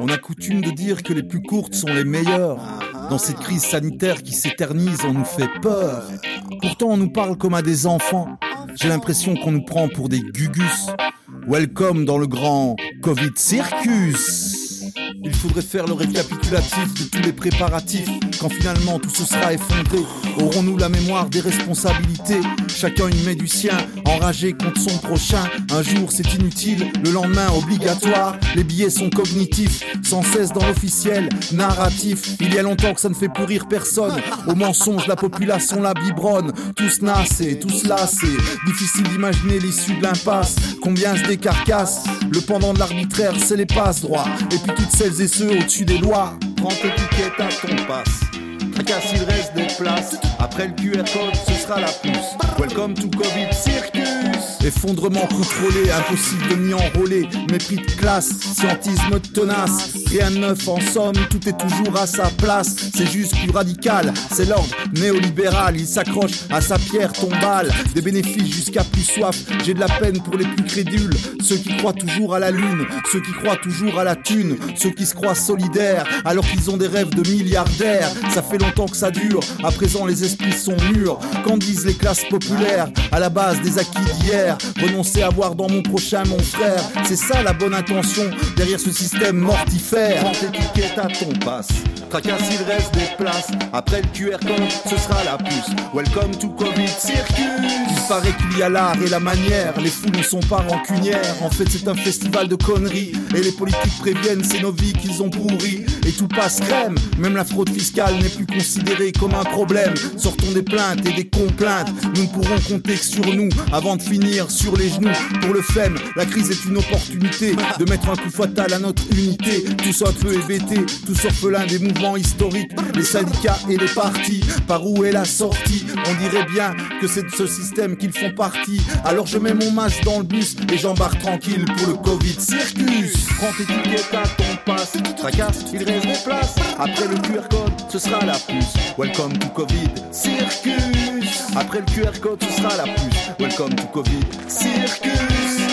On a coutume de dire que les plus courtes sont les meilleures. Dans cette crise sanitaire qui s'éternise, on nous fait peur. Pourtant, on nous parle comme à des enfants. J'ai l'impression qu'on nous prend pour des gugus. Welcome dans le grand Covid Circus. Il faudrait faire le récapitulatif de tous les préparatifs. Quand finalement tout se sera effondré, aurons-nous la mémoire des responsabilités? Chacun y met du sien, enragé contre son prochain. Un jour c'est inutile, le lendemain obligatoire. Les billets sont cognitifs, sans cesse dans l'officiel narratif. Il y a longtemps que ça ne fait plus rire personne. Au mensonge, la population la biberonne. Tous nassés, tous lassés. Difficile d'imaginer l'issue de l'impasse. Combien se décarcassent? Le pendant de l'arbitraire, c'est les passes droits. Et puis toutes celles et ceux au-dessus des lois. Prends étiquette à ton passe. Car s'il reste des places, après le QR code, ce sera la puce. Welcome to Covid Circus. Effondrement contrôlé, impossible de m'y enrôler. Mépris de classe, scientisme tenace. Rien de neuf en somme, tout est toujours à sa place. C'est juste plus radical, c'est l'ordre néolibéral. Il s'accroche à sa pierre tombale. Des bénéfices jusqu'à plus soif. J'ai de la peine pour les plus crédules. Ceux qui croient toujours à la lune, ceux qui croient toujours à la thune, ceux qui se croient solidaires alors qu'ils ont des rêves de milliardaires. Ça fait longtemps que ça dure, à présent les esprits sont mûrs. Qu'en disent les classes populaires? À la base des acquis d'hier Renoncer à voir dans mon prochain mon frère, c'est ça la bonne intention derrière ce système mortifère. Prends étiquette à ton passe. Tracas s'il reste des places. Après le QR code, ce sera la puce. Welcome to Covid Circus. Il paraît qu'il y a l'art et la manière. Les fous ne sont pas rancunières. En fait, c'est un festival de conneries. Et les politiques préviennent, c'est nos vies qu'ils ont pourries. Et tout passe crème. Même la fraude fiscale n'est plus considérée comme un problème. Sortons des plaintes et des complaintes. Nous ne pourrons compter que sur nous avant de finir sur les genoux. Pour le FEM, la crise est une opportunité de mettre un coup fatal à notre unité. Tous un peu hébétés, tous orphelins des mouvements historiques, les syndicats et les partis. Par où est la sortie? On dirait bien que c'est de ce système qu'ils font partie. Alors je mets mon masque dans le bus et j'embarque tranquille pour le Covid Circus. Prends tes tickets à ton passe, tracasse, il reste des places. Après le QR code, ce sera la puce. Welcome to Covid Circus. Après le QR code, ce sera la puce. Welcome to Covid Circus.